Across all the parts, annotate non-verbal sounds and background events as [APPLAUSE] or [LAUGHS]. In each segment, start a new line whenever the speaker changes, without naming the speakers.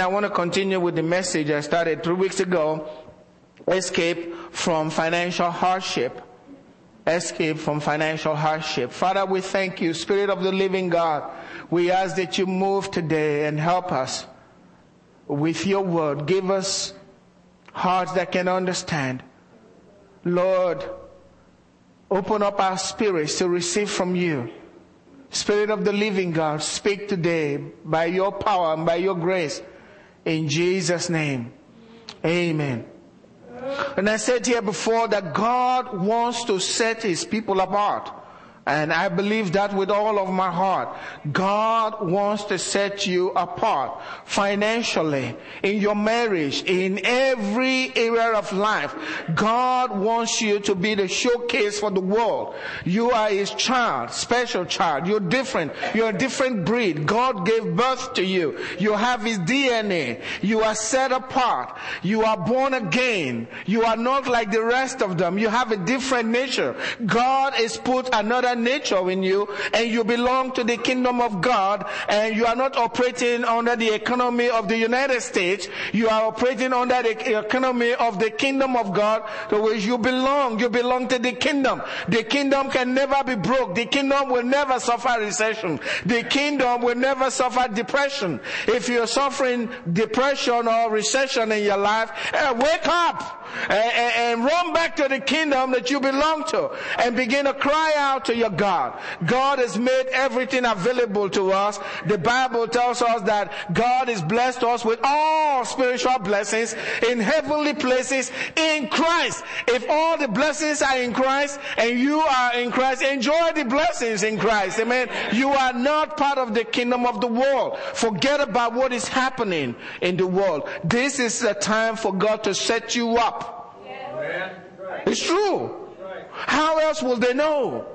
I want to continue with the message I started three weeks ago. Escape from financial hardship. Escape from financial hardship. Father, we thank you, Spirit of the living God. We ask that you move today and help us with your word. Give us hearts that can understand. Lord, open up our spirits to receive from you. Spirit of the living God, speak today by your power and by your grace. In Jesus' name. Amen. And I said here before that God wants to set his people apart. And I believe that with all of my heart. God wants to set you apart financially, in your marriage, in every area of life. God wants you to be the showcase for the world. You are His child, special child. You're different. You're a different breed. God gave birth to you. You have His DNA. You are set apart. You are born again. You are not like the rest of them. You have a different nature. God has put another nature in you and you belong to the kingdom of God and you are not operating under the economy of the United States. You are operating under the economy of the kingdom of God to which you belong. You belong to the kingdom. The kingdom can never be broke. The kingdom will never suffer recession. The kingdom will never suffer depression. If you're suffering depression or recession in your life, uh, wake up and, and run back to the kingdom that you belong to and begin to cry out to your God. God has made everything available to us. The Bible tells us that God has blessed us with all spiritual blessings in heavenly places in Christ. If all the blessings are in Christ and you are in Christ, enjoy the blessings in Christ. Amen. You are not part of the kingdom of the world. Forget about what is happening in the world. This is the time for God to set you up. It's true. How else will they know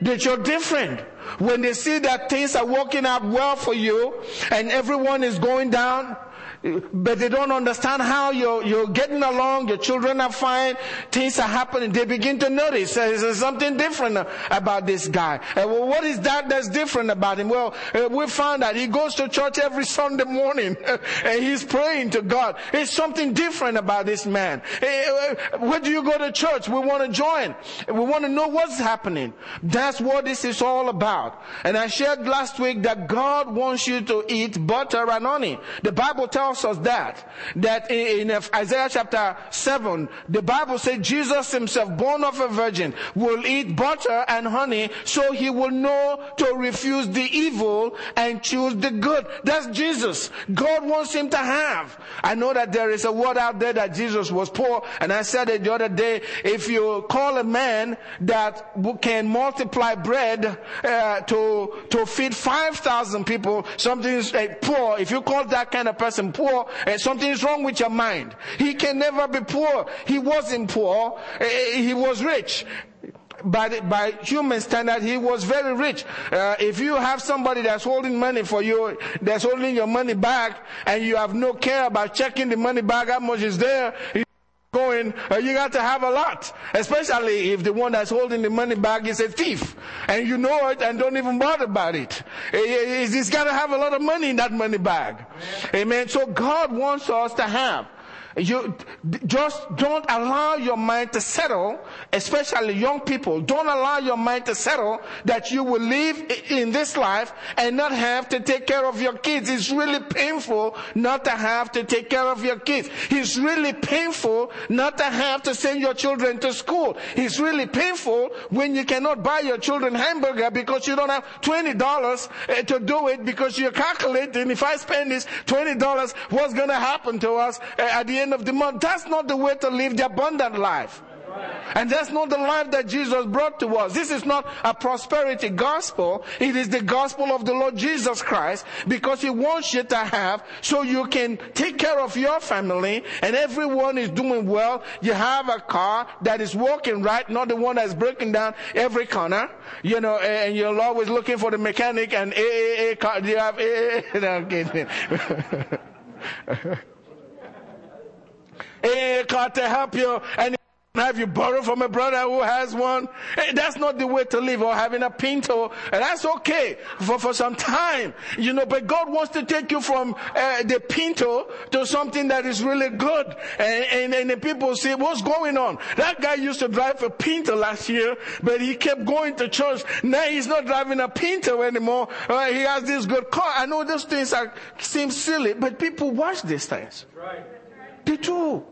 that you're different? When they see that things are working out well for you and everyone is going down, but they don't understand how you're, you're getting along, your children are fine, things are happening. They begin to notice there's something different about this guy. Uh, well, what is that that's different about him? Well, uh, we found that he goes to church every Sunday morning [LAUGHS] and he's praying to God. It's something different about this man. Uh, where do you go to church? We want to join. We want to know what's happening. That's what this is all about. And I shared last week that God wants you to eat butter and honey. The Bible tells tells us that, that in Isaiah chapter 7, the Bible says Jesus himself, born of a virgin, will eat butter and honey so he will know to refuse the evil and choose the good. That's Jesus. God wants him to have. I know that there is a word out there that Jesus was poor, and I said it the other day, if you call a man that can multiply bread uh, to, to feed 5,000 people, something is uh, poor, if you call that kind of person poor, and something is wrong with your mind. He can never be poor. He wasn't poor. Uh, he was rich by, the, by human standard, he was very rich. Uh, if you have somebody that's holding money for you, that's holding your money back, and you have no care about checking the money back, how much is there, going, uh, you got to have a lot. Especially if the one that's holding the money bag is a thief. And you know it and don't even bother about it. Eh, eh, eh, He's got to have a lot of money in that money bag. Amen. So God wants us to have you just don't allow your mind to settle, especially young people. Don't allow your mind to settle that you will live in this life and not have to take care of your kids. It's really painful not to have to take care of your kids. It's really painful not to have to send your children to school. It's really painful when you cannot buy your children hamburger because you don't have $20 eh, to do it because you're calculating if I spend this $20, what's going to happen to us eh, at the end end of the month. That's not the way to live the abundant life. And that's not the life that Jesus brought to us. This is not a prosperity gospel. It is the gospel of the Lord Jesus Christ because He wants you to have so you can take care of your family and everyone is doing well. You have a car that is working right, not the one that's breaking down every corner, you know, and you're always looking for the mechanic and a, a, a car. Do you have a, a, [LAUGHS] no. [LAUGHS] a car to help you and have you borrow from a brother who has one, eh, that's not the way to live or having a pinto. And that's okay for, for some time, you know, but God wants to take you from uh, the pinto to something that is really good. And, and, and the people say, what's going on? That guy used to drive a pinto last year, but he kept going to church. Now he's not driving a pinto anymore. Uh, he has this good car. I know those things are, seem silly, but people watch these things. Right. They do.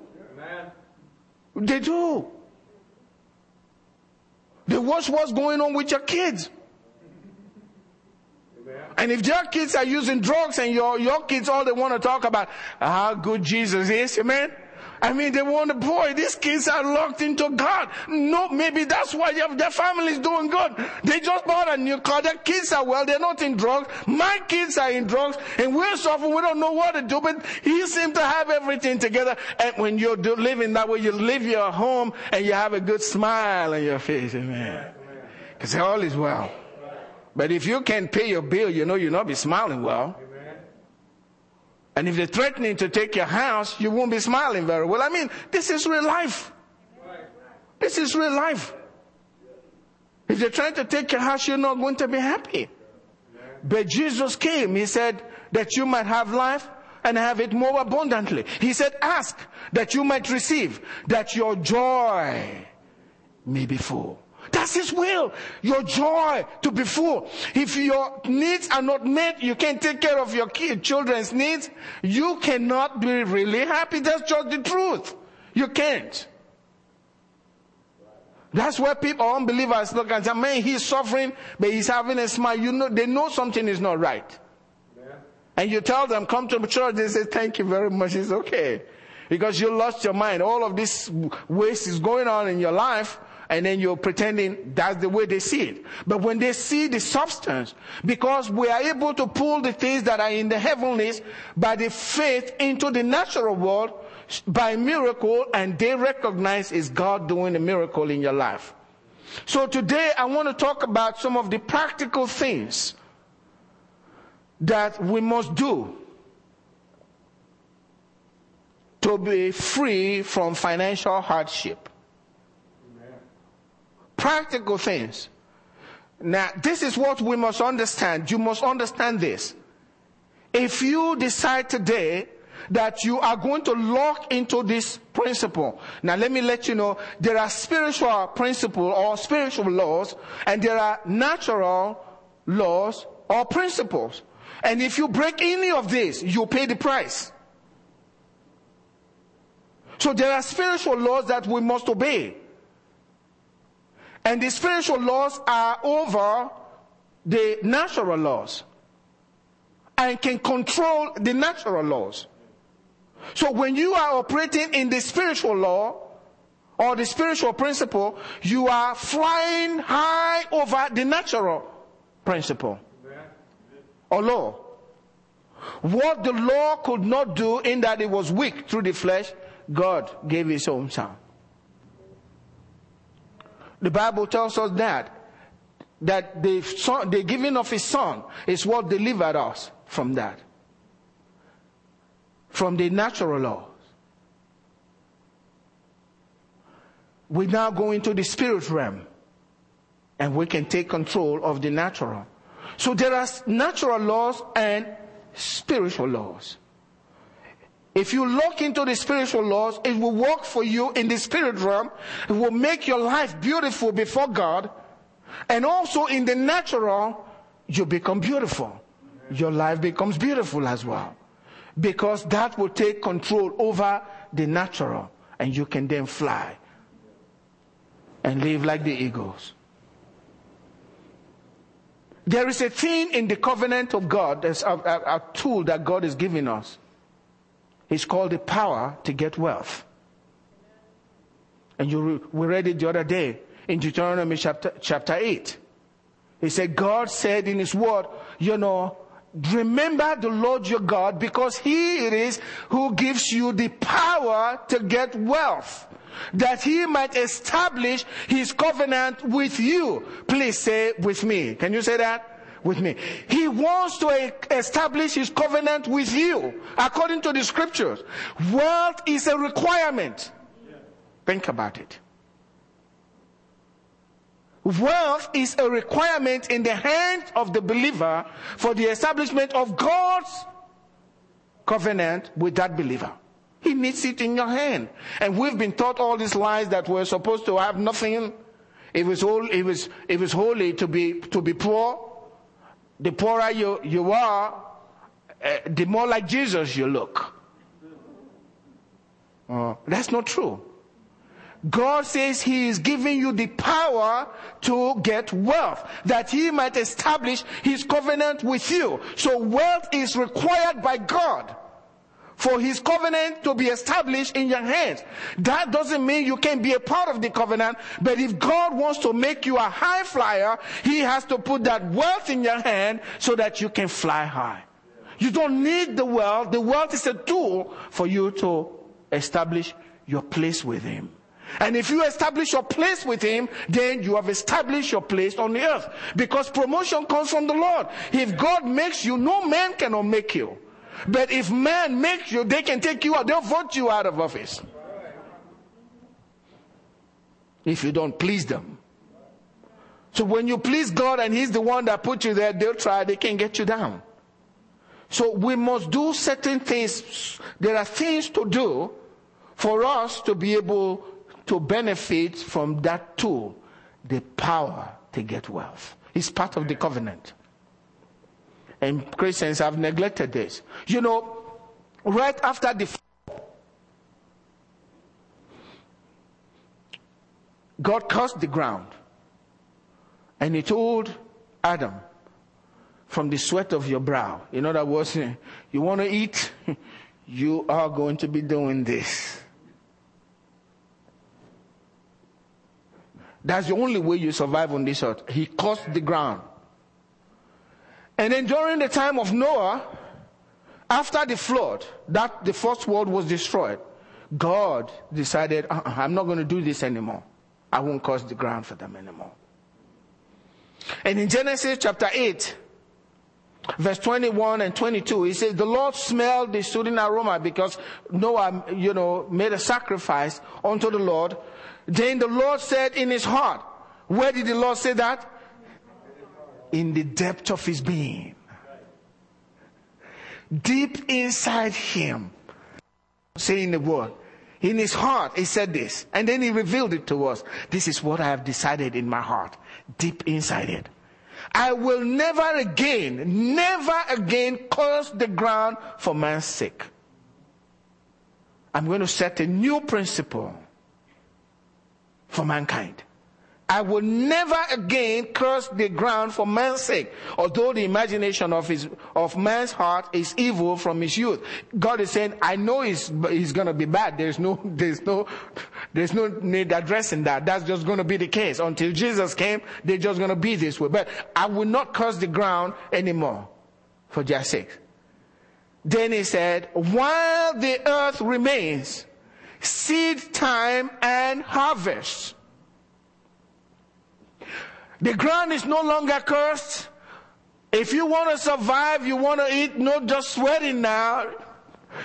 They do. They watch what's going on with your kids. And if your kids are using drugs and your, your kids all they want to talk about how good Jesus is, amen? I mean, they want wonder, boy, these kids are locked into God. No, maybe that's why their family is doing good. They just bought a new car. Their kids are well. They're not in drugs. My kids are in drugs and we're suffering. We don't know what to do, but he seems to have everything together. And when you're living that way, you live your home and you have a good smile on your face. Amen. Because all is well. But if you can't pay your bill, you know you'll not be smiling well. And if they're threatening to take your house, you won't be smiling very well. I mean, this is real life. This is real life. If they're trying to take your house, you're not going to be happy. But Jesus came. He said that you might have life and have it more abundantly. He said, ask that you might receive, that your joy may be full. That's His will. Your joy to be full. If your needs are not met, you can't take care of your kid, children's needs, you cannot be really happy. That's just the truth. You can't. That's where people, unbelievers look and say, man, he's suffering, but he's having a smile. You know, they know something is not right. And you tell them, come to church, they say, thank you very much, it's okay. Because you lost your mind. All of this waste is going on in your life, and then you're pretending that's the way they see it. But when they see the substance, because we are able to pull the things that are in the heavenlies by the faith into the natural world by miracle, and they recognize is God doing a miracle in your life. So today I want to talk about some of the practical things that we must do to be free from financial hardship practical things. Now, this is what we must understand. You must understand this. If you decide today that you are going to lock into this principle. Now let me let you know, there are spiritual principles or spiritual laws and there are natural laws or principles. And if you break any of these, you pay the price. So there are spiritual laws that we must obey. And the spiritual laws are over the natural laws and can control the natural laws. So when you are operating in the spiritual law or the spiritual principle, you are flying high over the natural principle or law. What the law could not do in that it was weak through the flesh, God gave his own son. The Bible tells us that, that the, son, the giving of his son is what delivered us from that. From the natural laws. We now go into the spirit realm and we can take control of the natural. So there are natural laws and spiritual laws. If you look into the spiritual laws, it will work for you in the spirit realm. It will make your life beautiful before God. And also in the natural, you become beautiful. Your life becomes beautiful as well. Because that will take control over the natural. And you can then fly and live like the eagles. There is a thing in the covenant of God, there's a, a, a tool that God is giving us it's called the power to get wealth. And you, we read it the other day in Deuteronomy chapter, chapter 8. He said, God said in his word, you know, remember the Lord your God because he it is who gives you the power to get wealth that he might establish his covenant with you. Please say with me. Can you say that? With me. He wants to establish his covenant with you according to the scriptures. Wealth is a requirement. Think about it. Wealth is a requirement in the hands of the believer for the establishment of God's covenant with that believer. He needs it in your hand. And we've been taught all these lies that we're supposed to have nothing. It was, all, it was, it was holy to be, to be poor. The poorer you, you are, uh, the more like Jesus you look. Uh, that's not true. God says He is giving you the power to get wealth, that He might establish His covenant with you. So wealth is required by God for His covenant to be established in your hands. That doesn't mean you can be a part of the covenant, but if God wants to make you a high flyer, He has to put that wealth in your hand so that you can fly high. You don't need the wealth. The wealth is a tool for you to establish your place with Him. And if you establish your place with Him, then you have established your place on the earth. Because promotion comes from the Lord. If God makes you, no man cannot make you. But if man makes you, they can take you out. They'll vote you out of office. If you don't please them. So when you please God and He's the one that put you there, they'll try, they can get you down. So we must do certain things. There are things to do for us to be able to benefit from that tool, the power to get wealth. It's part of the covenant. And Christians have neglected this. You know, right after the fall, God cursed the ground. And he told Adam, from the sweat of your brow. In other words, [LAUGHS] you want to eat? [LAUGHS] You are going to be doing this. That's the only way you survive on this earth. He cursed the ground. And then during the time of Noah, after the flood, that the first world was destroyed, God decided, uh-uh, I'm not going to do this anymore. I won't cause the ground for them anymore. And in Genesis chapter 8, verse 21 and 22, he says, the Lord smelled the soothing aroma because Noah, you know, made a sacrifice unto the Lord then the Lord said in his heart, where did the Lord say that? In the depth of his being. Deep inside him. Saying the word. In his heart, he said this. And then he revealed it to us. This is what I have decided in my heart. Deep inside it. I will never again, never again curse the ground for man's sake. I'm going to set a new principle for mankind. I will never again curse the ground for man's sake, although the imagination of his, of man's heart is evil from his youth. God is saying, I know he's, he's gonna be bad. There's no, there's no, there's no need addressing that. That's just gonna be the case. Until Jesus came, they're just gonna be this way. But I will not curse the ground anymore for their sake. Then he said, while the earth remains, seed time and harvest. The ground is no longer cursed. If you want to survive, you want to eat, not just sweating now.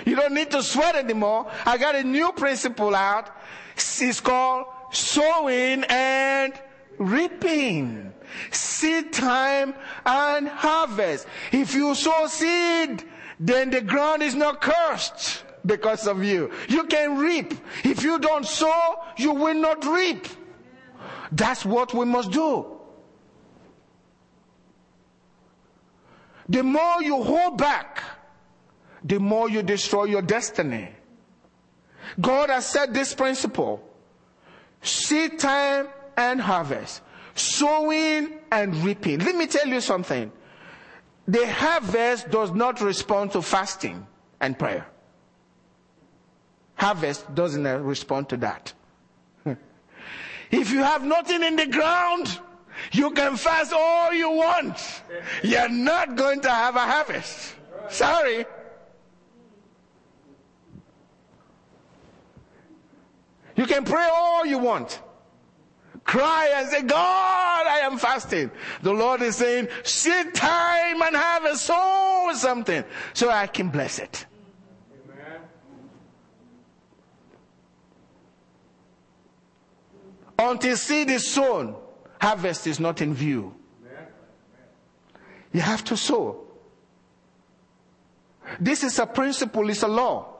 You don't need to sweat anymore. I got a new principle out. It's called sowing and reaping. Seed time and harvest. If you sow seed, then the ground is not cursed because of you. You can reap. If you don't sow, you will not reap. That's what we must do. The more you hold back, the more you destroy your destiny. God has set this principle. Seed time and harvest. Sowing and reaping. Let me tell you something. The harvest does not respond to fasting and prayer harvest doesn't respond to that. [LAUGHS] if you have nothing in the ground, you can fast all you want. You're not going to have a harvest. Sorry. You can pray all you want. Cry and say, God, I am fasting. The Lord is saying, sit time and have a soul something so I can bless it. Amen. until seed is sown harvest is not in view. You have to sow. This is a principle, it's a law.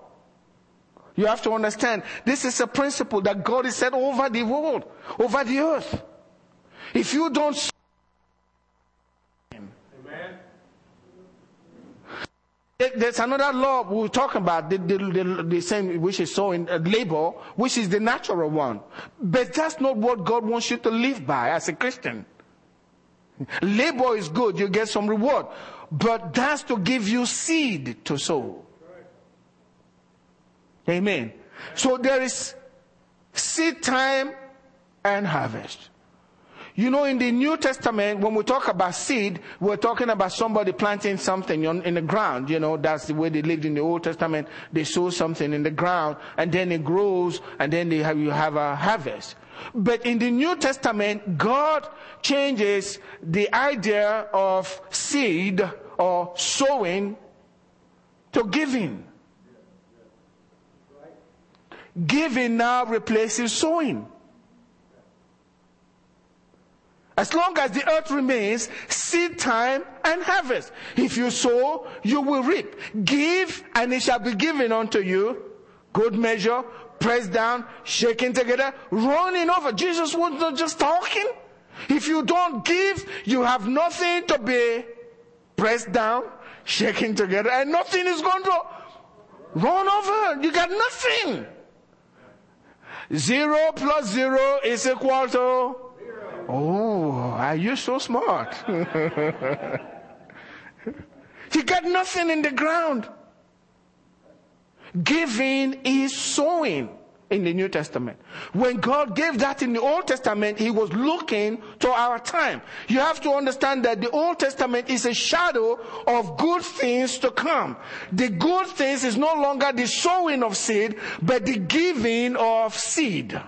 You have to understand, this is a principle that God has set over the world, over the earth. If you don't There's another law we'll talk about, the, the, the, the same, which is so in uh, labor, which is the natural one. But that's not what God wants you to live by as a Christian. Labor is good, you get some reward. But that's to give you seed to sow. Amen. So there is seed time and harvest. You know, in the New Testament, when we talk about seed, we're talking about somebody planting something in the ground. You know, that's the way they lived in the Old Testament. They sow something in the ground, and then it grows, and then they have, you have a harvest. But in the New Testament, God changes the idea of seed or sowing to giving. Giving now replaces sowing. As long as the earth remains, seed time and harvest. If you sow, you will reap. Give and it shall be given unto you. Good measure, pressed down, shaken together, running over. Jesus was not just talking. If you don't give, you have nothing to be pressed down, shaking together, and nothing is going to run over. You got nothing. Zero plus zero is equal to Oh, are you so smart? [LAUGHS] you got nothing in the ground. Giving is sowing in the New Testament. When God gave that in the Old Testament, He was looking to our time. You have to understand that the Old Testament is a shadow of good things to come. The good things is no longer the sowing of seed, but the giving of seed.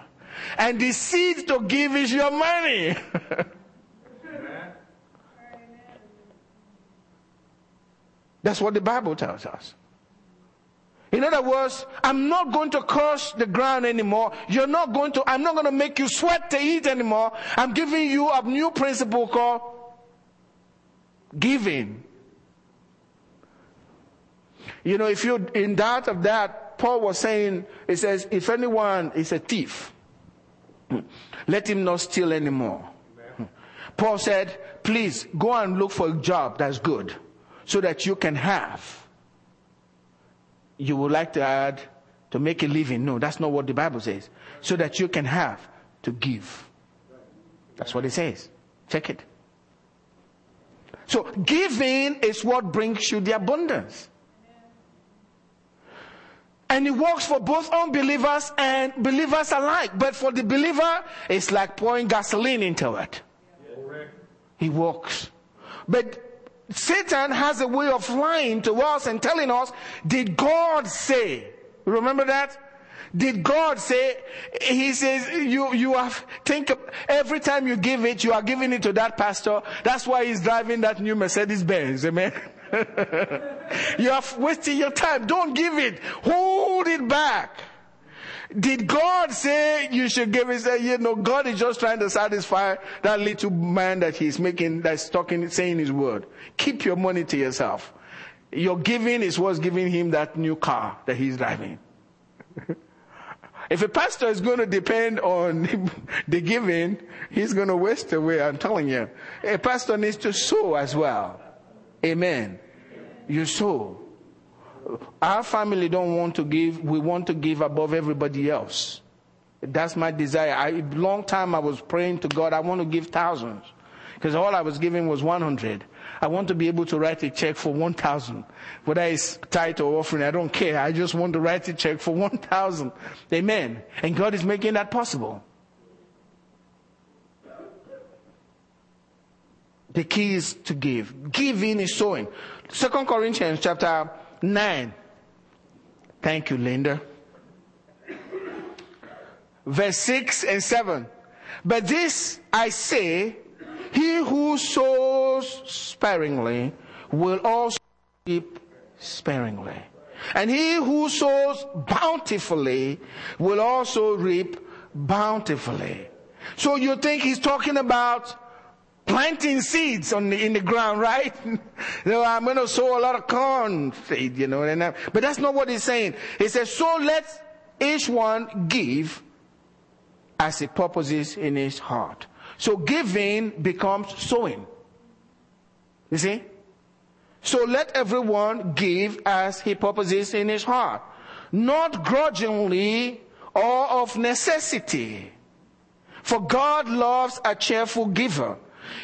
And the seed to give is your money. [LAUGHS] That's what the Bible tells us. In other words, I'm not going to curse the ground anymore. You're not going to, I'm not going to make you sweat to eat anymore. I'm giving you a new principle called giving. You know, if you're in doubt of that, Paul was saying, he says, if anyone is a thief, Hmm. let him not steal anymore. Hmm. Paul said, please go and look for a job that's good so that you can have. You would like to add to make a living. No, that's not what the Bible says. So that you can have to give. That's what it says. Check it. So giving is what brings you the abundance. And it works for both unbelievers and believers alike. But for the believer, it's like pouring gasoline into it. He works. But Satan has a way of lying to us and telling us, did God say? Remember that? Did God say, He says, you, you have, think, every time you give it, you are giving it to that pastor. That's why he's driving that new Mercedes Benz. Amen. [LAUGHS] you have wasted your time. Don't give it. Hold it back. Did God say you should give it? You know, God is just trying to satisfy that little man that he's making, that's talking, saying his word. Keep your money to yourself. Your giving is what's giving him that new car that he's driving. [LAUGHS] if a pastor is going to depend on [LAUGHS] the giving, he's going to waste away, I'm telling you. A pastor needs to sow as well. Amen. You sow. Our family don't want to give, we want to give above everybody else. That's my desire. I, long time I was praying to God, I want to give thousands. Because all I was giving was 100. I want to be able to write a check for 1,000. Whether it's tithe or offering, I don't care. I just want to write a check for 1,000. Amen. And God is making that possible. The key is to give. Giving is sowing. Second Corinthians chapter 9. Thank you, Linda. Verse 6 and 7. But this I say, he who sows sparingly will also reap sparingly. And he who sows bountifully will also reap bountifully. So you think he's talking about planting seeds on the, in the ground, right? [LAUGHS] you know, I'm going to sow a lot of corn seed, you know, and, uh, but that's not what he's saying. He says, so let each one give as he purposes in his heart. So giving becomes sowing. You see? So let everyone give as he purposes in his heart, not grudgingly or of necessity. For God loves a cheerful giver.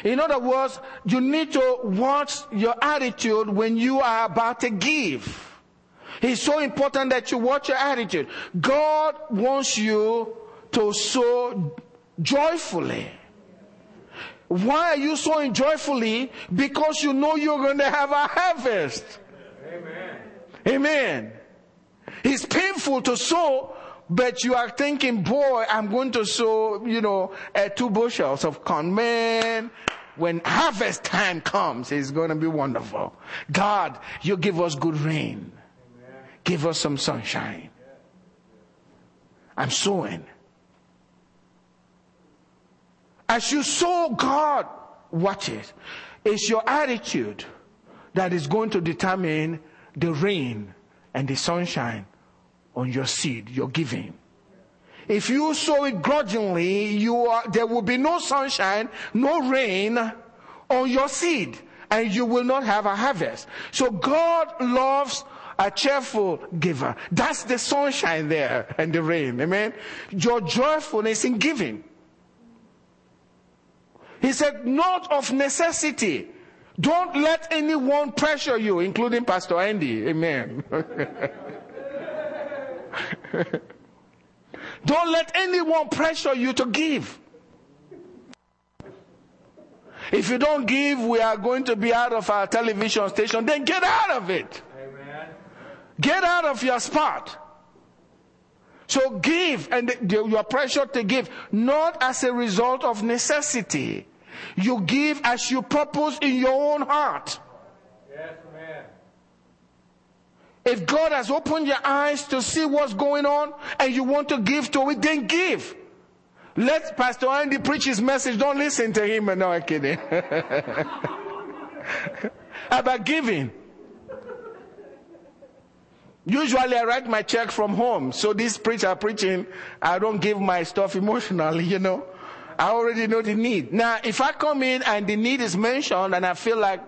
In other words, you need to watch your attitude when you are about to give. It's so important that you watch your attitude. God wants you to sow joyfully. Why are you sowing joyfully? Because you know you're going to have a harvest. Amen. Amen. It's painful to sow, but you are thinking, boy, I'm going to sow, you know, uh, two bushels of corn. Man, when harvest time comes, it's going to be wonderful. God, you give us good rain. Give us some sunshine. I'm sowing. As you sow God, watch it. It's your attitude that is going to determine the rain and the sunshine on your seed, your giving. If you sow it grudgingly, you are, there will be no sunshine, no rain on your seed, and you will not have a harvest. So God loves a cheerful giver. That's the sunshine there and the rain. Amen. Your joyfulness in giving. He said, not of necessity. Don't let anyone pressure you, including Pastor Andy. Amen. [LAUGHS] [LAUGHS] Don't let anyone pressure you to give. If you don't give, we are going to be out of our television station. Then get out of it. Amen. Get out of your spot. So give, and you are pressured to give, not as a result of necessity. You give as you purpose in your own heart. Yes, man. If God has opened your eyes to see what's going on and you want to give to it, then give. Let Pastor Andy preach his message. Don't listen to him. No, I'm kidding. [LAUGHS] About giving. Usually I write my check from home. So this preacher preaching, I don't give my stuff emotionally, [LAUGHS] you know. I already know the need. Now, if I come in and the need is mentioned and I feel like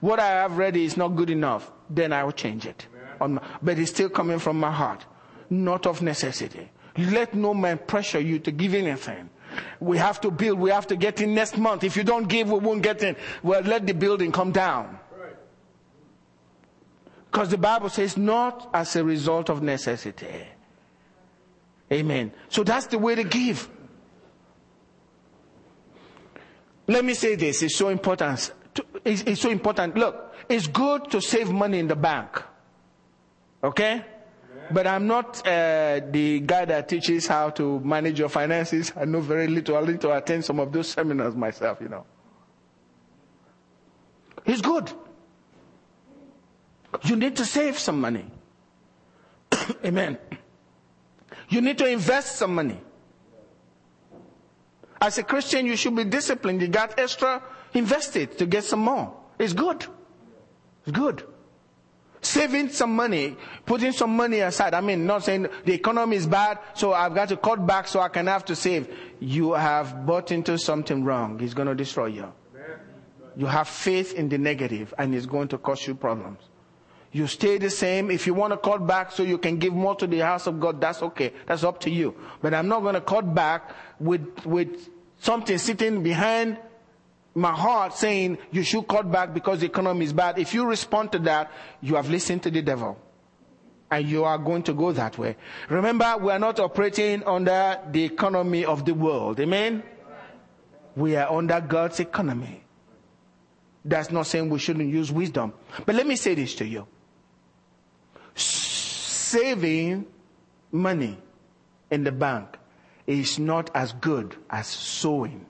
what I have ready is not good enough, then I will change it. My, but it's still coming from my heart, not of necessity. Let no man pressure you to give anything. We have to build, we have to get in next month. If you don't give, we won't get in. Well, let the building come down. Because the Bible says not as a result of necessity. Amen. So that's the way to give. Let me say this, it's so important. It's so important. Look, it's good to save money in the bank. Okay? But I'm not uh, the guy that teaches how to manage your finances. I know very little. I need to attend some of those seminars myself, you know. It's good. You need to save some money. [COUGHS] Amen. You need to invest some money. As a Christian, you should be disciplined. You got extra, invest it to get some more. It's good. It's good. Saving some money, putting some money aside. I mean, not saying the economy is bad, so I've got to cut back so I can have to save. You have bought into something wrong. It's going to destroy you. You have faith in the negative and it's going to cause you problems. You stay the same. If you want to cut back so you can give more to the house of God, that's okay. That's up to you. But I'm not going to cut back with, with something sitting behind my heart saying you should cut back because the economy is bad. If you respond to that, you have listened to the devil. And you are going to go that way. Remember, we are not operating under the economy of the world. Amen? We are under God's economy. That's not saying we shouldn't use wisdom. But let me say this to you. Saving money in the bank is not as good as sowing.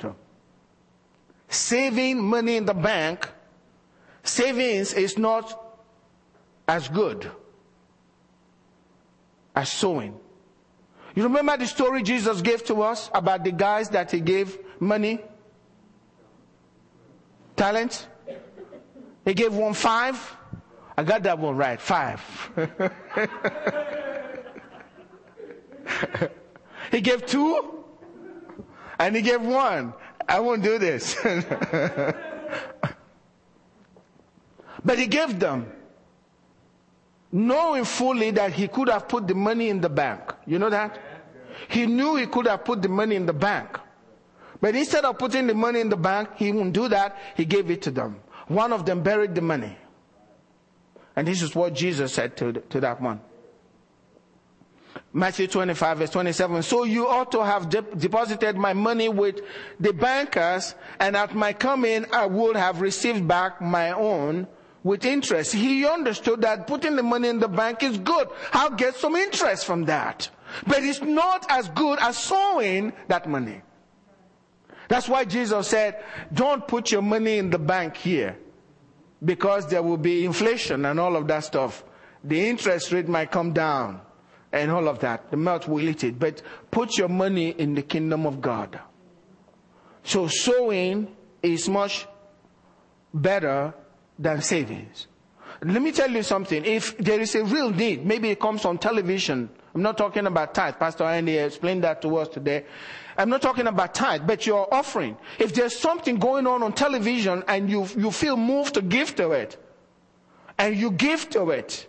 So, saving money in the bank, savings is not as good as sowing. You remember the story Jesus gave to us about the guys that he gave money? Talents? He gave one five. I got that one right. Five. [LAUGHS] he gave two and he gave one. I won't do this. [LAUGHS] but he gave them knowing fully that he could have put the money in the bank. You know that? He knew he could have put the money in the bank. But instead of putting the money in the bank, he wouldn't do that. He gave it to them. One of them buried the money. And this is what Jesus said to, to that one. Matthew 25 verse 27. So you ought to have de- deposited my money with the bankers and at my coming I would have received back my own with interest. He understood that putting the money in the bank is good. I'll get some interest from that. But it's not as good as sowing that money. That's why Jesus said, don't put your money in the bank here because there will be inflation and all of that stuff. The interest rate might come down and all of that. The mouth will eat it. But put your money in the kingdom of God. So sowing is much better than savings. Let me tell you something. If there is a real need, maybe it comes on television. I'm not talking about tithe. Pastor Andy explained that to us today. I'm not talking about tithe, but your offering. If there's something going on on television and you, you feel moved to give to it, and you give to it,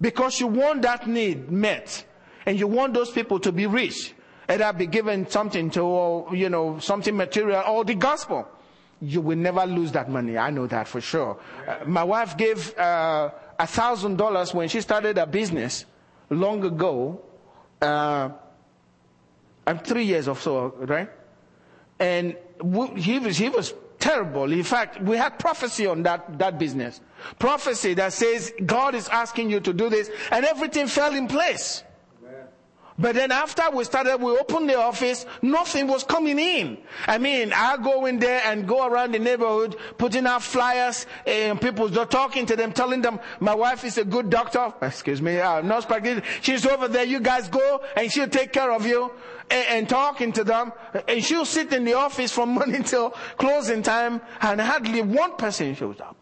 because you want that need met, and you want those people to be rich, either be given something to, or, you know, something material, or the gospel, you will never lose that money. I know that for sure. Uh, my wife gave uh, a uh, thousand dollars when she started a business long ago. Uh, I'm three years or so, right? And he was, he was terrible. In fact, we had prophecy on that, that business. Prophecy that says God is asking you to do this and everything fell in place. But then after we started, we opened the office, nothing was coming in. I mean, I go in there and go around the neighborhood, putting out flyers, and people are talking to them, telling them, my wife is a good doctor. Excuse me, uh, nurse practitioner. She's over there, you guys go, and she'll take care of you. And, and talking to them, and she'll sit in the office from [LAUGHS] morning till closing time, and hardly one person shows up.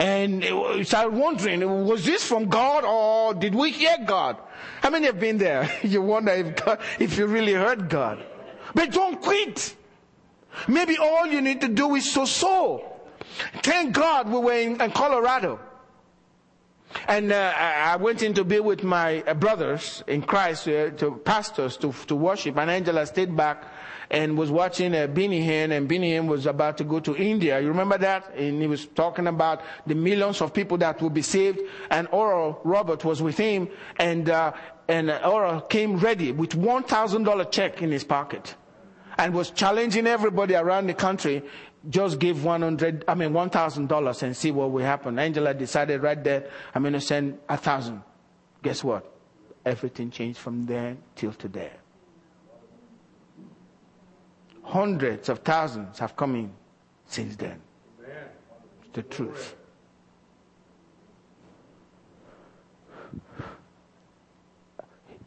And started wondering, was this from God or did we hear God? How many have been there? [LAUGHS] You wonder if God, if you really heard God. But don't quit. Maybe all you need to do is so so. Thank God we were in, in Colorado. And uh, I went in to be with my brothers in Christ, uh, to pastors, to, to worship. And Angela stayed back and was watching uh, Hinn, and Hinn was about to go to India. You remember that? And he was talking about the millions of people that will be saved. And Oral Robert was with him, and uh, and Oral came ready with one thousand dollar check in his pocket, and was challenging everybody around the country. Just give one hundred, I mean one thousand dollars, and see what will happen. Angela decided right there, I'm going to send a thousand. Guess what? Everything changed from there till today. Hundreds of thousands have come in since then. It's the truth.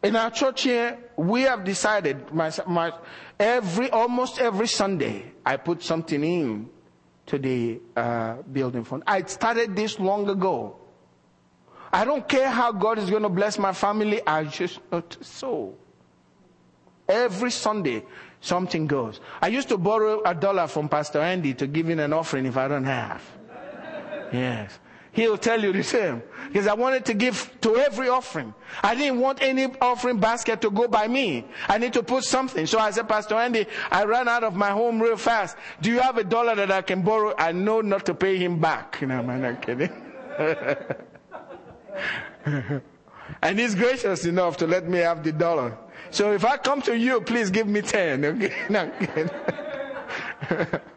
In our church here, we have decided, my, my, every, almost every Sunday, I put something in to the uh, building fund. I started this long ago. I don't care how God is going to bless my family. I just sow. Every Sunday, something goes. I used to borrow a dollar from Pastor Andy to give in an offering if I don't have. Yes. He'll tell you the same. Because I wanted to give to every offering. I didn't want any offering basket to go by me. I need to put something. So I said, Pastor Andy, I ran out of my home real fast. Do you have a dollar that I can borrow? I know not to pay him back. [LAUGHS] You know, I'm not kidding. [LAUGHS] and he's gracious enough to let me have the dollar. So if I come to you, please give me 10. Okay? [LAUGHS] [LAUGHS]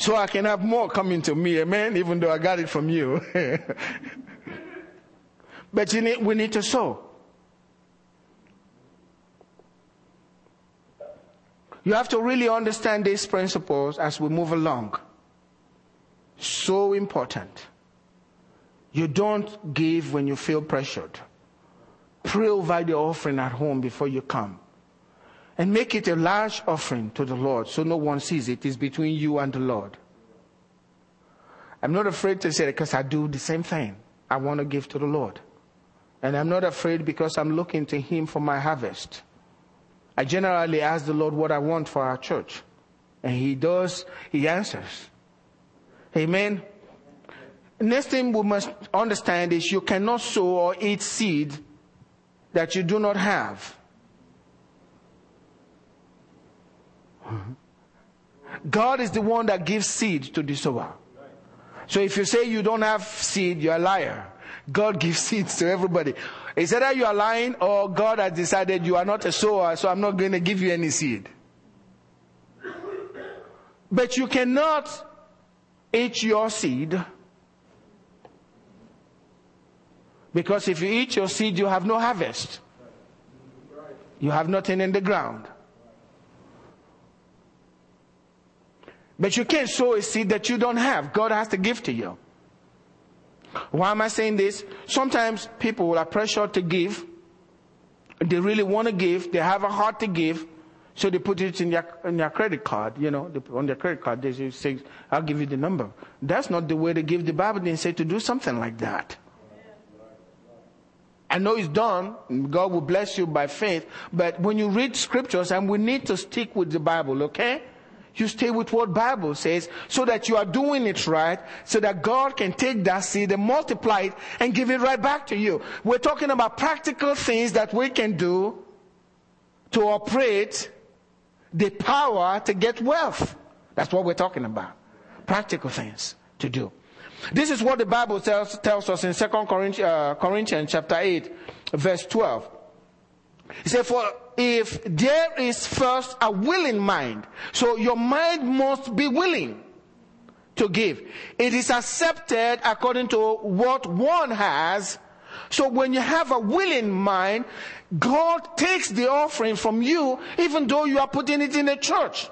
So I can have more coming to me, amen, even though I got it from you. [LAUGHS] but you need, we need to sow. You have to really understand these principles as we move along. So important. You don't give when you feel pressured. Pray over the offering at home before you come. And make it a large offering to the Lord so no one sees it. It's between you and the Lord. I'm not afraid to say it because I do the same thing. I want to give to the Lord. And I'm not afraid because I'm looking to Him for my harvest. I generally ask the Lord what I want for our church. And He does, He answers. Amen. Next thing we must understand is you cannot sow or eat seed that you do not have. God is the one that gives seed to the sower. So if you say you don't have seed, you're a liar. God [LAUGHS] gives seeds to everybody. Is either you are lying or God has decided you are not a sower, so I'm not going to give you any seed. But you cannot eat your seed because if you eat your seed, you have no harvest. You have nothing in the ground. But you can't sow a seed that you don't have. God has to give to you. Why am I saying this? Sometimes people are pressured to give. They really want to give. They have a heart to give. So they put it in their, in their credit card, you know, on their credit card, they say, I'll give you the number. That's not the way to give. The Bible didn't say to do something like that. I know it's done. God will bless you by faith. But when you read scriptures, and we need to stick with the Bible, okay? You stay with what Bible says so that you are doing it right, so that God can take that seed and multiply it and give it right back to you. We're talking about practical things that we can do to operate the power to get wealth. That's what we're talking about. Practical things to do. This is what the Bible tells, tells us in 2 Corinthians, uh, Corinthians chapter 8, verse 12. He said, for if there is first a willing mind, so your mind must be willing to give. It is accepted according to what one has. So when you have a willing mind, God takes the offering from you even though you are putting it in a church.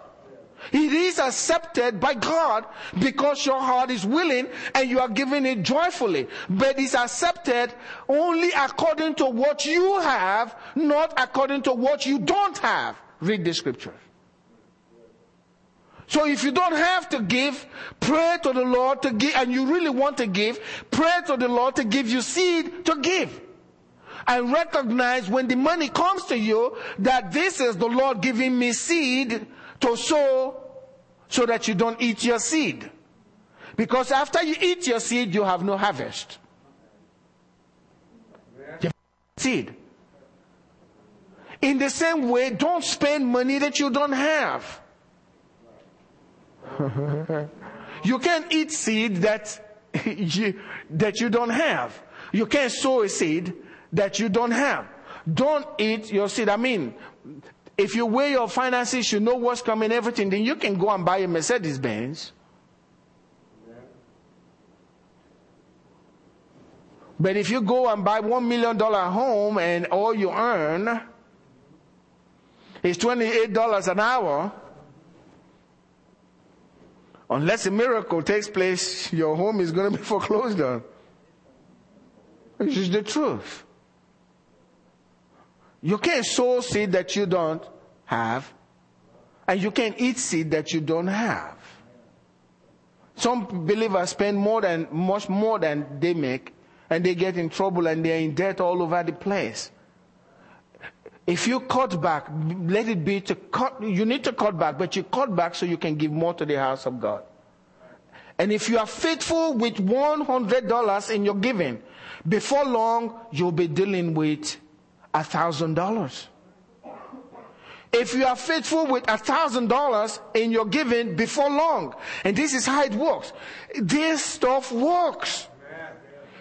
It is accepted by God because your heart is willing and you are giving it joyfully. But it's accepted only according to what you have, not according to what you don't have. Read the scripture. So if you don't have to give, pray to the Lord to give, and you really want to give, pray to the Lord to give you seed to give. And recognize when the money comes to you that this is the Lord giving me seed to sow so that you don't eat your seed. Because after you eat your seed, you have no harvest. You seed. In the same way, don't spend money that you don't have. [LAUGHS] you can't eat seed that [LAUGHS] you, that you don't have. You can't sow a seed that you don't have. Don't eat your seed. I mean, if you weigh your finances, you know what's coming, everything, then you can go and buy a Mercedes Benz. But if you go and buy one million dollar home and all you earn is twenty-eight dollars an hour, unless a miracle takes place, your home is going to be [LAUGHS] foreclosed on. This is the truth. You can't sow seed that you don't have, and you can't eat seed that you don't have. Some believers spend more than, much more than they make, and they get in trouble and they're in debt all over the place. If you cut back, let it be to cut, you need to cut back, but you cut back so you can give more to the house of God. And if you are faithful with $100 in your giving, before long, you'll be dealing with a thousand dollars. If you are faithful with a thousand dollars in your giving before long, and this is how it works, this stuff works.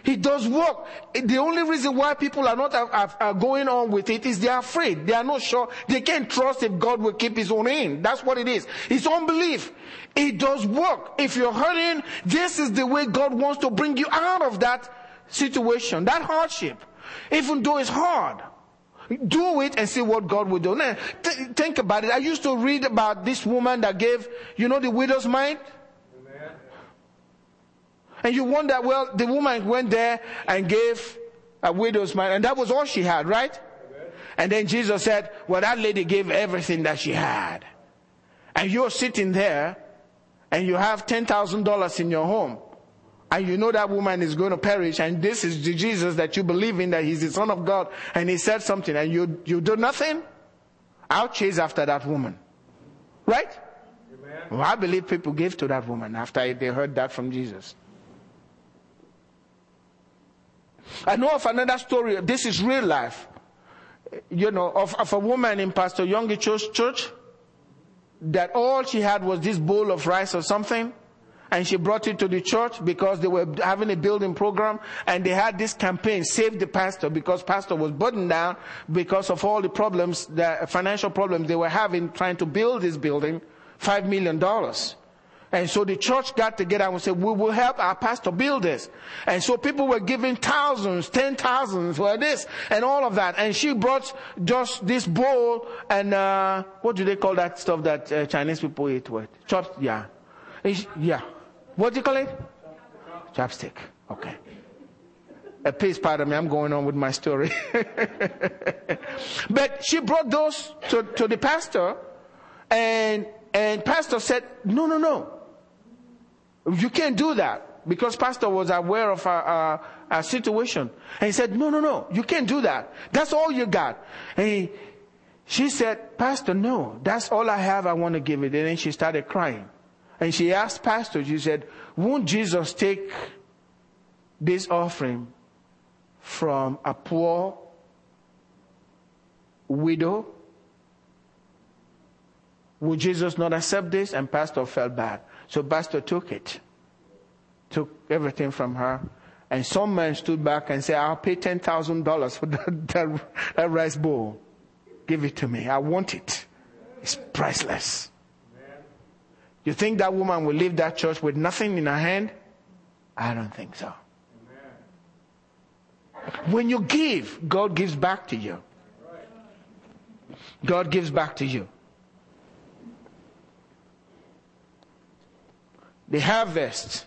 It does work. The only reason why people are not are, are going on with it is they are afraid. They are not sure. They can't trust if God will keep his own in. That's what it is. It's unbelief. It does work. If you're hurting, this is the way God wants to bring you out of that situation, that hardship. Even though it's hard. Do it and see what God will do. Now, th- think about it. I used to read about this woman that gave, you know, the widow's mite. And you wonder, well, the woman went there and gave a widow's man, and that was all she had, right? Amen. And then Jesus said, well, that lady gave everything that she had. And you're sitting there and you have $10,000 in your home and you know that woman is going to perish and this is the Jesus that you believe in that he's the son of God and he said something and you, you do nothing, I'll chase after that woman. Right? Well, I believe people gave to that woman after they heard that from Jesus. I know of another story. This is real life. You know, of, of a woman in Pastor Yonggi Cho's, church that all she had was this bowl of rice or something and she brought it to the church because they were having a building program and they had this campaign, save the pastor, because pastor was burdened down because of all the problems, the financial problems they were having trying to build this building, five million dollars. And so the church got together and said, we will help our pastor build this. And so people were giving thousands, ten thousands for this and all of that. And she brought just this bowl and, uh, what do they call that stuff that uh, Chinese people eat with? Chopped, yeah. Yeah. What do you call it? Chopstick. Okay. Uh, please pardon me, I'm going on with my story. [LAUGHS] but she brought those to, to the pastor, and and pastor said, "No, no, no, you can't do that." Because pastor was aware of our, our, our situation, and he said, "No, no, no, you can't do that. That's all you got." And he, she said, "Pastor, no, that's all I have. I want to give it." And then she started crying. And she asked pastor, she said, won't Jesus take this offering from a poor widow? Would Jesus not accept this? And pastor felt bad. So pastor took it, took everything from her. And some man stood back and said, I'll pay $10,000 for that, that, that rice bowl. Give it to me. I want it. It's priceless. You think that woman will leave that church with nothing in her hand? I don't think so. When you give, God gives back to you. God gives back to you. The harvest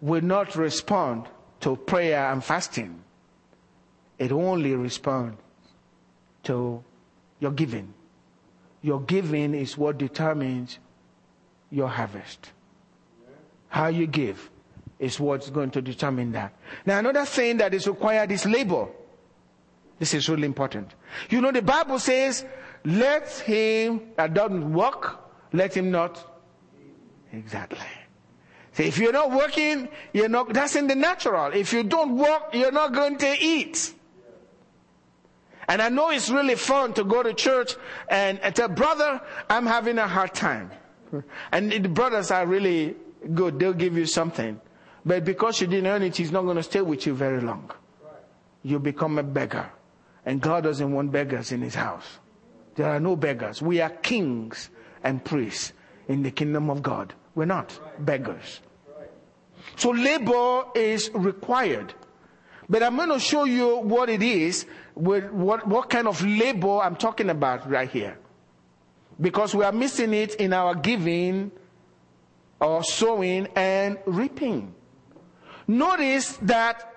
will not respond to prayer and fasting. It only responds to your giving. Your giving is what determines your harvest. How you give is what's going to determine that. Now, another thing that is required is labor. This is really important. You know, the Bible says, let him that doesn't work, let him not. Exactly. So if you're not working, you're not, that's in the natural. If you don't work, you're not going to eat. And I know it's really fun to go to church and, and tell, brother, I'm having a hard time. And the brothers are really good. They'll give you something. But because you didn't earn it, he's not going to stay with you very long. You become a beggar. And God doesn't want beggars in his house. There are no beggars. We are kings and priests in the kingdom of God. We're not beggars. So labor is required. But I'm going to show you what it is, what, what kind of labor I'm talking about right here because we are missing it in our giving or sowing and reaping. Notice that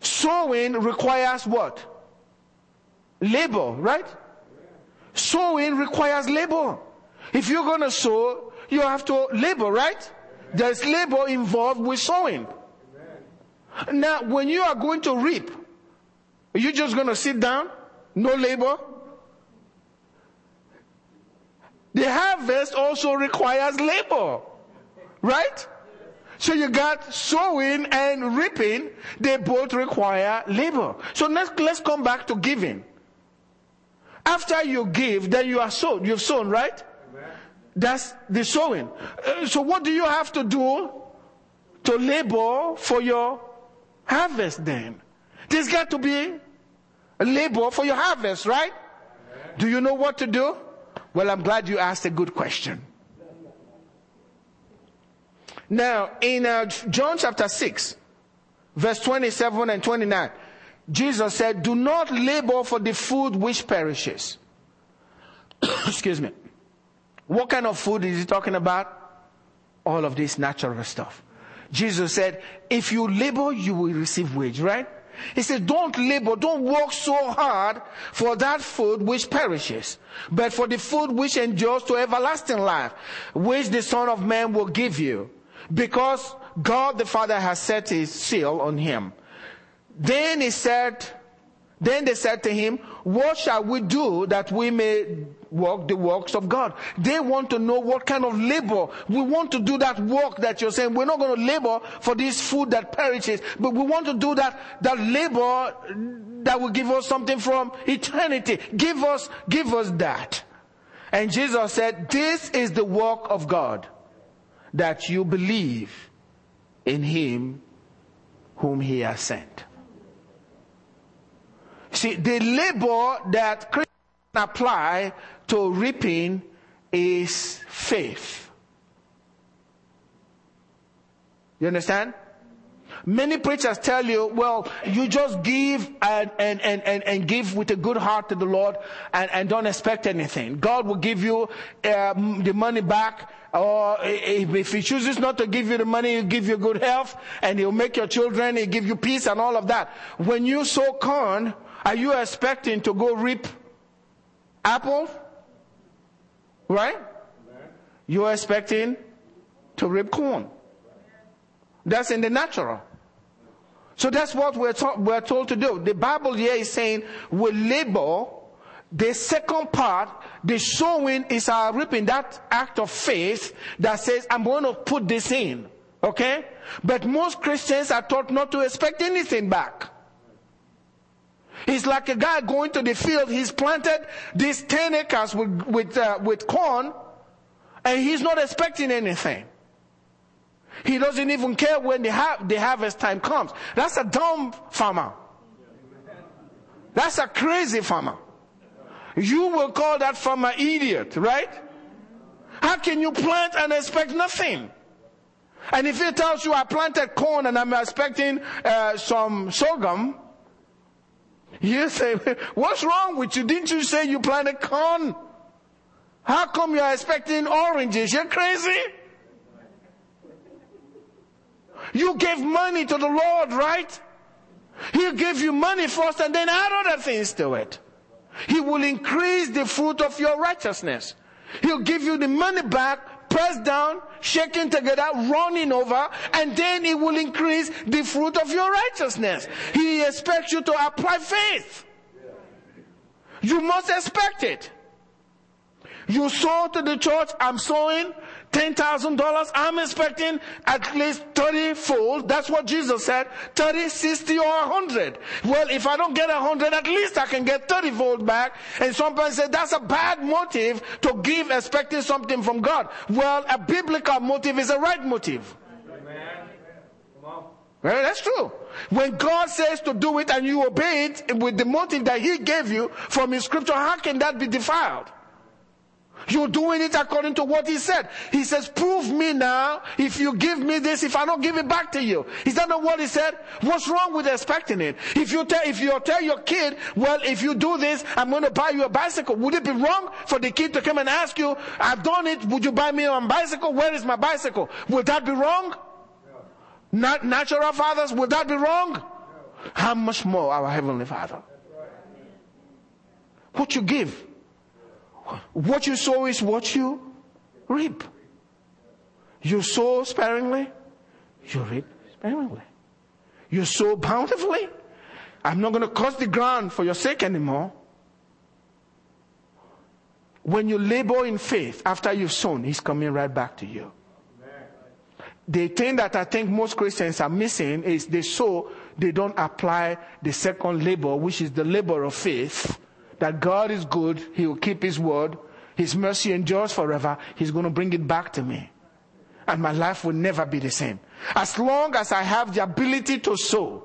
sowing requires what? Labor, right? Sowing requires labor. If you're going to sow, you have to labor, right? There's labor involved with sowing. Now, when you are going to reap, are you just going to sit down? No labor? The harvest also requires labor. Right? So you got sowing and reaping, they both require labor. So let's, let's come back to giving. After you give, then you are sown. You've sown, right? That's the sowing. Uh, so what do you have to do to labor for your harvest then? There's got to be labor for your harvest, right? Do you know what to do? Well, I'm glad you asked a good question. Now, in uh, John chapter 6, verse 27 and 29, Jesus said, Do not labor for the food which perishes. [COUGHS] Excuse me. What kind of food is he talking about? All of this natural stuff. Jesus said, if you labor, you will receive wage, right? He said, don't labor, don't work so hard for that food which perishes, but for the food which endures to everlasting life, which the Son of Man will give you, because God the Father has set his seal on him. Then he said, then they said to him, what shall we do that we may work the works of God? They want to know what kind of labor. We want to do that work that you're saying. We're not going to labor for this food that perishes, but we want to do that, that labor that will give us something from eternity. Give us, give us that. And Jesus said, this is the work of God, that you believe in him whom he has sent. See, the labor that Christians apply to reaping is faith. You understand? Many preachers tell you, well, you just give and, and, and, and, and give with a good heart to the Lord and, and don't expect anything. God will give you uh, the money back or if he chooses not to give you the money, he'll give you good health and he'll make your children, he'll give you peace and all of that. When you sow corn, are you expecting to go reap apples? Right? You're expecting to reap corn. That's in the natural. So that's what we're, to- we're told to do. The Bible here is saying we labor. The second part, the sowing is our reaping, that act of faith that says, I'm going to put this in. Okay? But most Christians are taught not to expect anything back. He's like a guy going to the field. He's planted these 10 acres with, with, uh, with corn and he's not expecting anything. He doesn't even care when the, ha- the harvest time comes. That's a dumb farmer. That's a crazy farmer. You will call that farmer idiot, right? How can you plant and expect nothing? And if he tells you I planted corn and I'm expecting uh, some sorghum, you say, what's wrong with you? Didn't you say you planted corn? How come you're expecting oranges? You're crazy? You gave money to the Lord, right? He'll give you money first and then add other things to it. He will increase the fruit of your righteousness. He'll give you the money back, pressed down, shaken together, running over, and then it will increase the fruit of your righteousness. He expects you to apply faith. You must expect it. You sow to the church, I'm sowing $10,000. I'm expecting at least 30 fold. That's what Jesus said. 30, 60 or 100. Well, if I don't get 100, at least I can get 30 fold back. And some people say that's a bad motive to give expecting something from God. Well, a biblical motive is a right motive. Amen. Well, eh, that's true. When God says to do it and you obey it with the motive that He gave you from His scripture, how can that be defiled? You're doing it according to what he said. He says, prove me now if you give me this, if I don't give it back to you. Is that not what he said? What's wrong with expecting it? If you tell, if you tell your kid, well, if you do this, I'm going to buy you a bicycle. Would it be wrong for the kid to come and ask you, I've done it, would you buy me a bicycle? Where is my bicycle? Would that be wrong? Not natural fathers, would that be wrong? How much more our Heavenly Father? What you give what you sow is what you reap. You sow sparingly, you reap sparingly. You sow bountifully. I'm not going to curse the ground for your sake anymore. When you labor in faith after you've sown, He's coming right back to you. The thing that I think most Christians are missing is they sow, they don't apply the second labor, which is the labor of faith that God is good, He will keep His word, His mercy endures forever, He's going to bring it back to me. And my life will never be the same. As long as I have the ability to sow,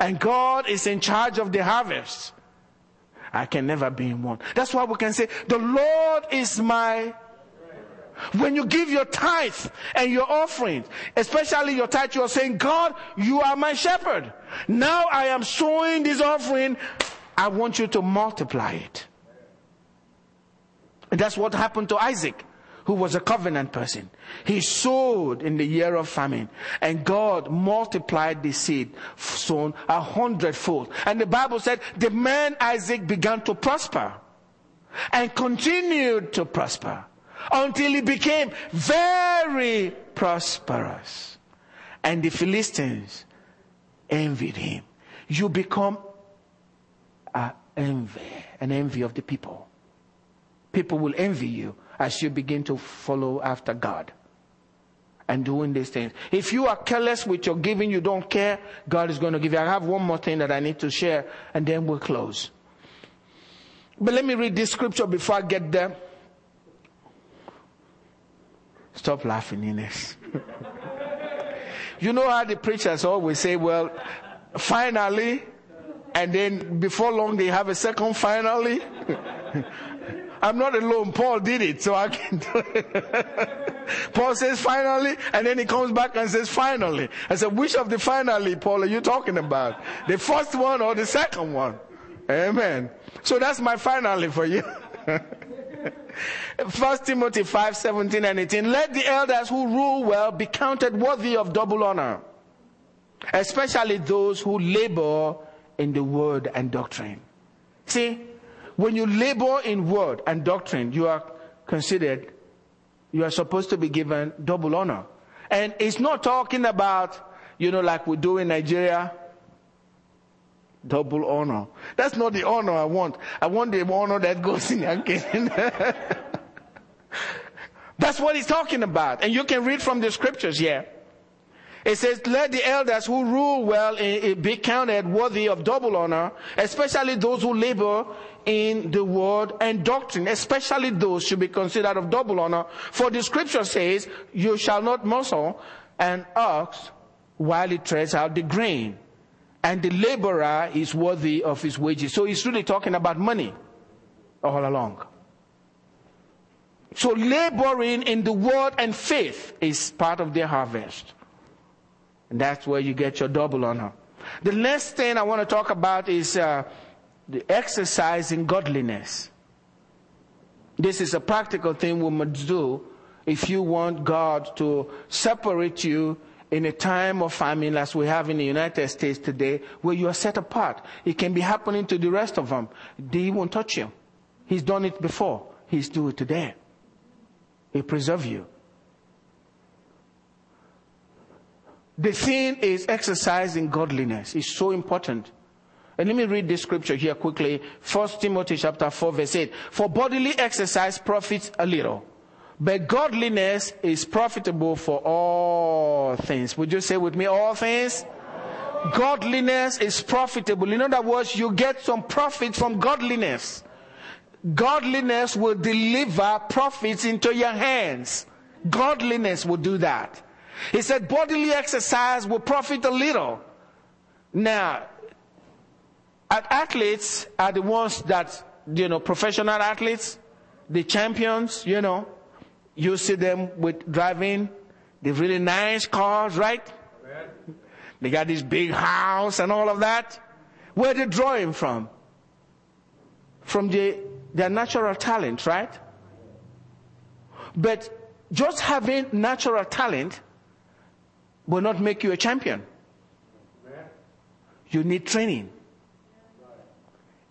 and God is in charge of the harvest, I can never be in want. That's why we can say, the Lord is my when you give your tithe and your offering, especially your tithe, you are saying, God, you are my shepherd. Now I am sowing this offering I want you to multiply it. And that's what happened to Isaac. who was a covenant person. He sowed in the year of famine and God multiplied the seed sown a hundredfold. And the Bible said the man Isaac began to prosper and continued to prosper until he became very prosperous. And the Philistines envied him. You become an envy, an envy of the people. People will envy you as you begin to follow after God and doing these things. If you are careless with your giving, you don't care, God is going to give you. I have one more thing that I need to share and then we'll close. But let me read this scripture before I get there. Stop laughing, Ines. [LAUGHS] you know how the preachers always say, well, finally, and then before long they have a second finally. [LAUGHS] I'm not alone. Paul did it, so I can do it. [LAUGHS] Paul says finally, and then he comes back and says finally. I said, which of the finally, Paul, are you talking about? The first one or the second one? Amen. So that's my finally for you. [LAUGHS] First Timothy 5, 17 and 18. Let the elders who rule well be counted worthy of double honor, especially those who labor in the word and doctrine. See, when you labor in word and doctrine, you are considered, you are supposed to be given double honor. And it's not talking about, you know, like we do in Nigeria, double honor. That's not the honor I want. I want the honor that goes in again. [LAUGHS] That's what he's talking about. And you can read from the scriptures here. It says, let the elders who rule well be counted worthy of double honor, especially those who labor in the word and doctrine, especially those should be considered of double honor. For the scripture says, you shall not muzzle an ox while it treads out the grain. And the laborer is worthy of his wages. So he's really talking about money all along. So laboring in the word and faith is part of their harvest. And that's where you get your double honor. The next thing I want to talk about is uh, the exercise in godliness. This is a practical thing we must do if you want God to separate you in a time of famine as we have in the United States today, where you are set apart. It can be happening to the rest of them. He won't touch you. He's done it before. He's doing it today. He preserve you. The thing is exercising godliness. It's so important. And let me read this scripture here quickly. First Timothy chapter 4 verse 8. For bodily exercise profits a little, but godliness is profitable for all things. Would you say with me all things? Godliness is profitable. In other words, you get some profit from godliness. Godliness will deliver profits into your hands. Godliness will do that. He said bodily exercise will profit a little. Now, athletes are the ones that, you know, professional athletes, the champions, you know, you see them with driving the really nice cars, right? They got this big house and all of that. Where they drawing from? From the, their natural talent, right? But just having natural talent will not make you a champion. You need training.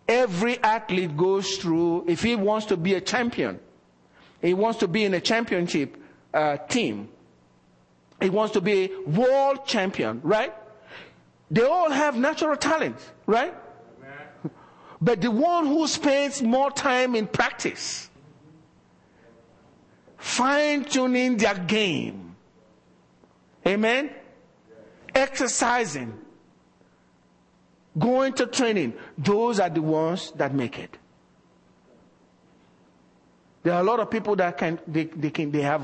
Every athlete goes through, if he wants to be a champion, he wants to be in a championship uh, team, he wants to be a world champion, right? They all have natural talent, right? But the one who spends more time in practice, fine tuning their game, Amen? Exercising, going to training, those are the ones that make it. There are a lot of people that can, they, they can, they have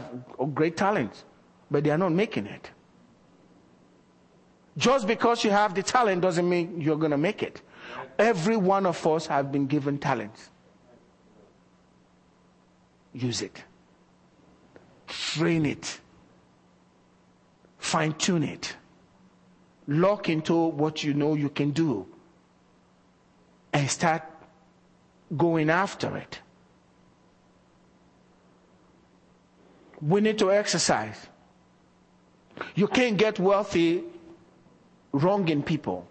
great talents, but they are not making it. Just because you have the talent doesn't mean you're going to make it. Every one of us have been given talents. Use it. Train it fine tune it, lock into what you know you can do, and start going after it. We need to exercise. You can't get wealthy wronging people,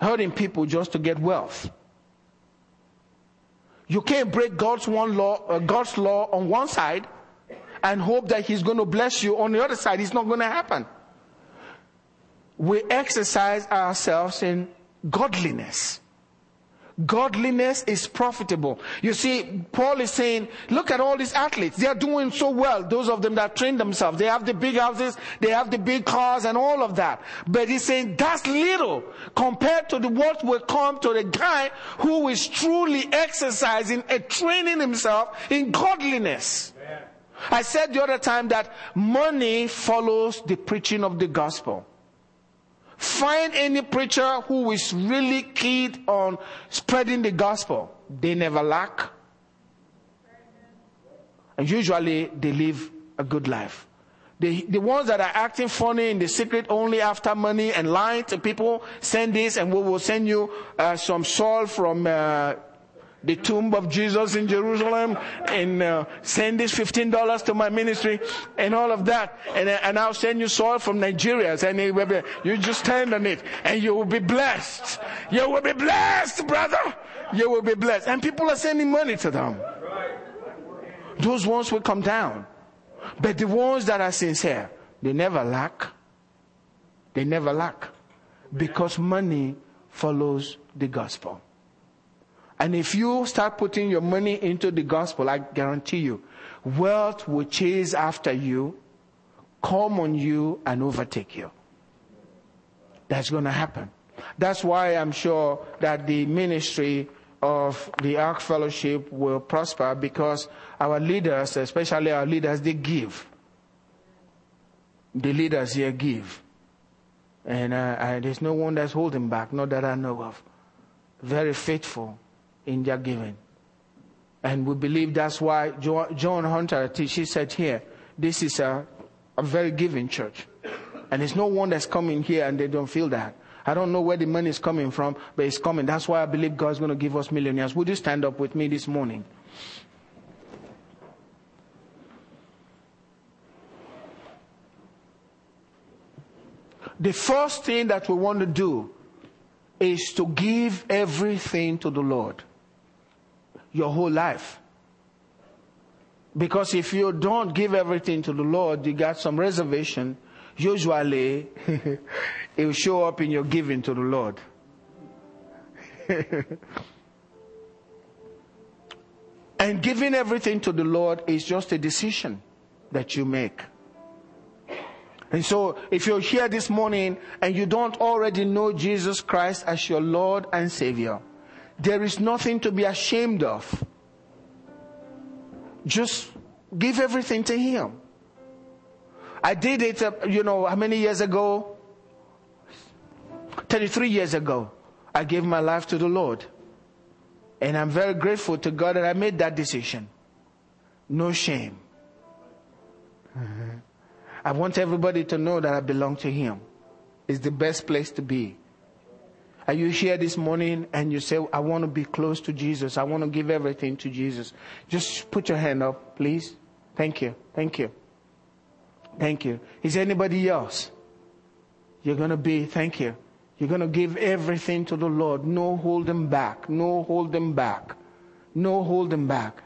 hurting people just to get wealth. You can't break God's one law, uh, God's law on one side and hope that He's going to bless you on the other side. It's not going to happen. We exercise ourselves in godliness. Godliness is profitable. You see, Paul is saying, look at all these athletes. They are doing so well. Those of them that train themselves. They have the big houses, they have the big cars and all of that. But he's saying that's little compared to the what will come to the guy who is truly exercising and training himself in godliness. I said the other time that money follows the preaching of the gospel. Find any preacher who is really keen on spreading the gospel. They never lack. And usually they live a good life. The, the ones that are acting funny in the secret only after money and lying to people, send this and we will send you uh, some soil from uh, the tomb of Jesus in Jerusalem and uh, send this $15 to my ministry and all of that. And, uh, and I'll send you soil from Nigeria. And you just stand on it and you will be blessed. You will be blessed, brother. You will be blessed. And people are sending money to them. Those ones will come down. But the ones that are sincere, they never lack. They never lack. Because money follows the gospel. And if you start putting your money into the gospel, I guarantee you, wealth will chase after you, come on you, and overtake you. That's going to happen. That's why I'm sure that the ministry of the Ark Fellowship will prosper because our leaders, especially our leaders, they give. The leaders here give. And uh, there's no one that's holding back, not that I know of. Very faithful in their giving. And we believe that's why John Hunter, she said here, this is a, a very giving church. And it's no one that's coming here and they don't feel that. I don't know where the money is coming from, but it's coming. That's why I believe God's going to give us millionaires. Would you stand up with me this morning? The first thing that we want to do is to give everything to the Lord your whole life. Because if you don't give everything to the Lord, you got some reservation, usually [LAUGHS] it will show up in your giving to the Lord. [LAUGHS] and giving everything to the Lord is just a decision that you make. And so, if you're here this morning and you don't already know Jesus Christ as your Lord and Savior, there is nothing to be ashamed of. Just give everything to Him. I did it, uh, you know, how many years ago? 33 years ago. I gave my life to the Lord. And I'm very grateful to God that I made that decision. No shame. I want everybody to know that I belong to Him. It's the best place to be. Are you here this morning and you say, I want to be close to Jesus. I want to give everything to Jesus. Just put your hand up, please. Thank you. Thank you. Thank you. Is anybody else? You're going to be, thank you. You're going to give everything to the Lord. No holding back. No holding back. No holding back.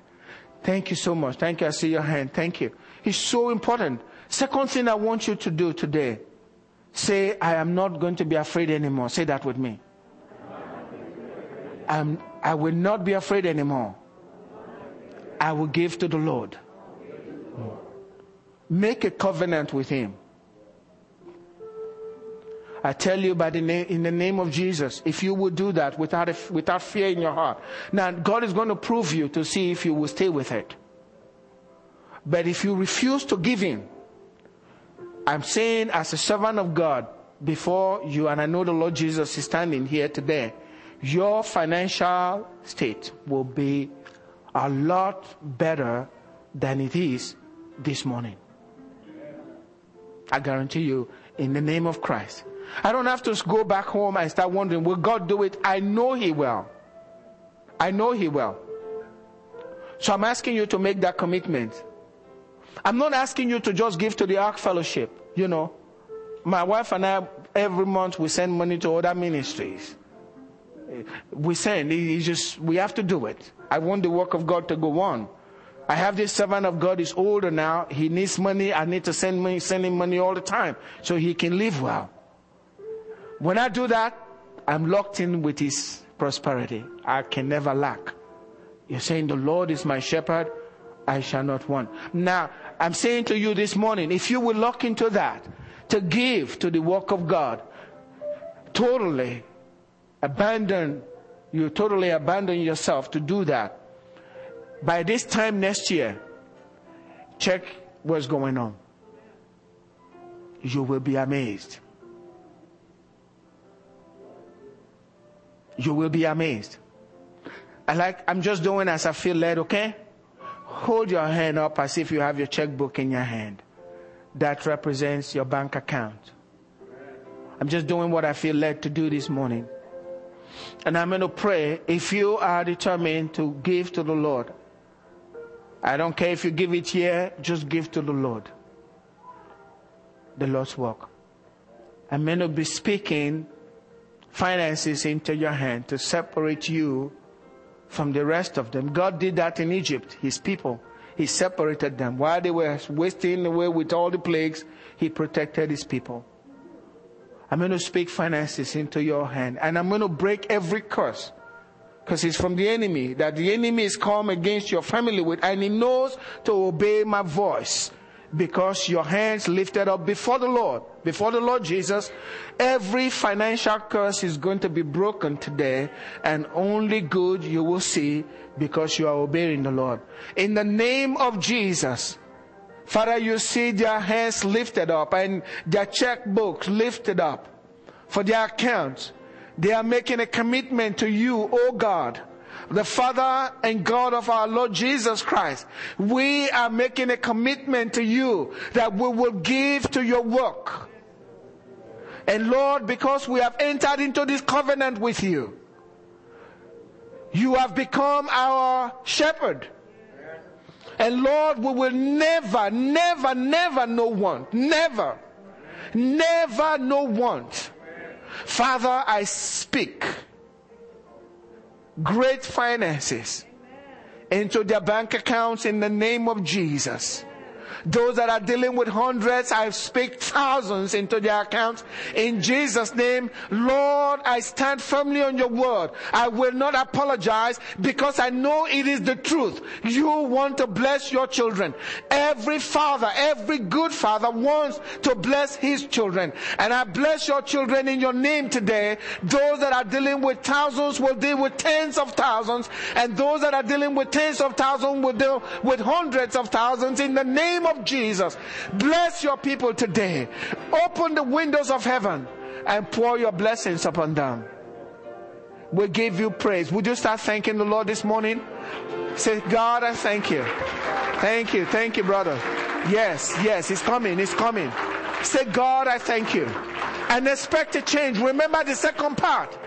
Thank you so much. Thank you. I see your hand. Thank you. It's so important. Second thing I want you to do today. Say, I am not going to be afraid anymore. Say that with me. I'm, I will not be afraid anymore. I will give to the Lord. Make a covenant with Him. I tell you by the name, in the name of Jesus, if you will do that without, a, without fear in your heart, now God is going to prove you to see if you will stay with it. But if you refuse to give Him, I'm saying as a servant of God before you, and I know the Lord Jesus is standing here today, your financial state will be a lot better than it is this morning. I guarantee you, in the name of Christ. I don't have to go back home and start wondering, will God do it? I know He will. I know He will. So I'm asking you to make that commitment I'm not asking you to just give to the Ark Fellowship, you know. My wife and I, every month, we send money to other ministries. We send, it's just, we have to do it. I want the work of God to go on. I have this servant of God, he's older now. He needs money. I need to send, money, send him money all the time so he can live well. When I do that, I'm locked in with his prosperity. I can never lack. You're saying the Lord is my shepherd, I shall not want. Now, I'm saying to you this morning, if you will lock into that, to give to the work of God, totally abandon, you totally abandon yourself to do that. By this time next year, check what's going on. You will be amazed. You will be amazed. I like, I'm just doing as I feel led, okay? Hold your hand up as if you have your checkbook in your hand. That represents your bank account. I'm just doing what I feel led to do this morning. And I'm going to pray if you are determined to give to the Lord. I don't care if you give it here, just give to the Lord. The Lord's work. I'm going to be speaking finances into your hand to separate you from the rest of them. God did that in Egypt, his people. He separated them. While they were wasting away with all the plagues, he protected his people. I'm going to speak finances into your hand and I'm going to break every curse because it's from the enemy that the enemy is come against your family with and he knows to obey my voice because your hands lifted up before the Lord, before the Lord Jesus, every financial curse is going to be broken today and only good you will see because you are obeying the Lord. In the name of Jesus, Father, you see their hands lifted up and their checkbooks lifted up for their accounts. They are making a commitment to you, oh God the Father and God of our Lord Jesus Christ, we are making a commitment to you that we will give to your work. And Lord, because we have entered into this covenant with you, you have become our shepherd. And Lord, we will never, never, never know want. Never, never know want. Father, I speak great finances into their bank accounts in the name of Jesus. Those that are dealing with hundreds, I speak thousands into their accounts. In Jesus' name, Lord, I stand firmly on your word. I will not apologize because I know it is the truth. You want to bless your children. Every father, every good father wants to bless his children. And I bless your children in your name today. Those that are dealing with thousands will deal with tens of thousands. And those that are dealing with tens of thousands will deal with hundreds of thousands in the name of Jesus. Bless your people today. Open the windows of heaven and pour your blessings upon them. We give you praise. Would you start thanking the Lord this morning? Say, God, I thank you. Thank you. Thank you, brother. Yes, yes, it's coming. It's coming. Say, God, I thank you. And expect a change. Remember the second part.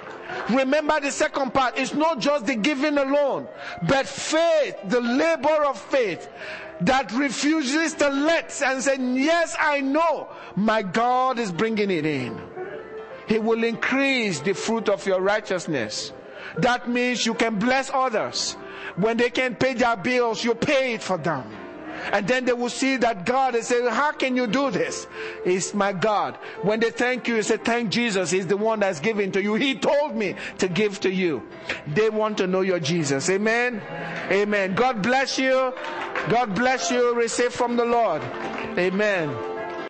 Remember the second part. It's not just the giving alone, but faith, the labor of faith that refuses to let and say, yes, I know my God is bringing it in. He will increase the fruit of your righteousness. That means you can bless others. When they can't pay their bills, you pay it for them. And then they will see that God and say, How can you do this? It's my God. When they thank you, you say, Thank Jesus. He's the one that's giving to you. He told me to give to you. They want to know your Jesus. Amen. Amen. God bless you. God bless you. Receive from the Lord. Amen.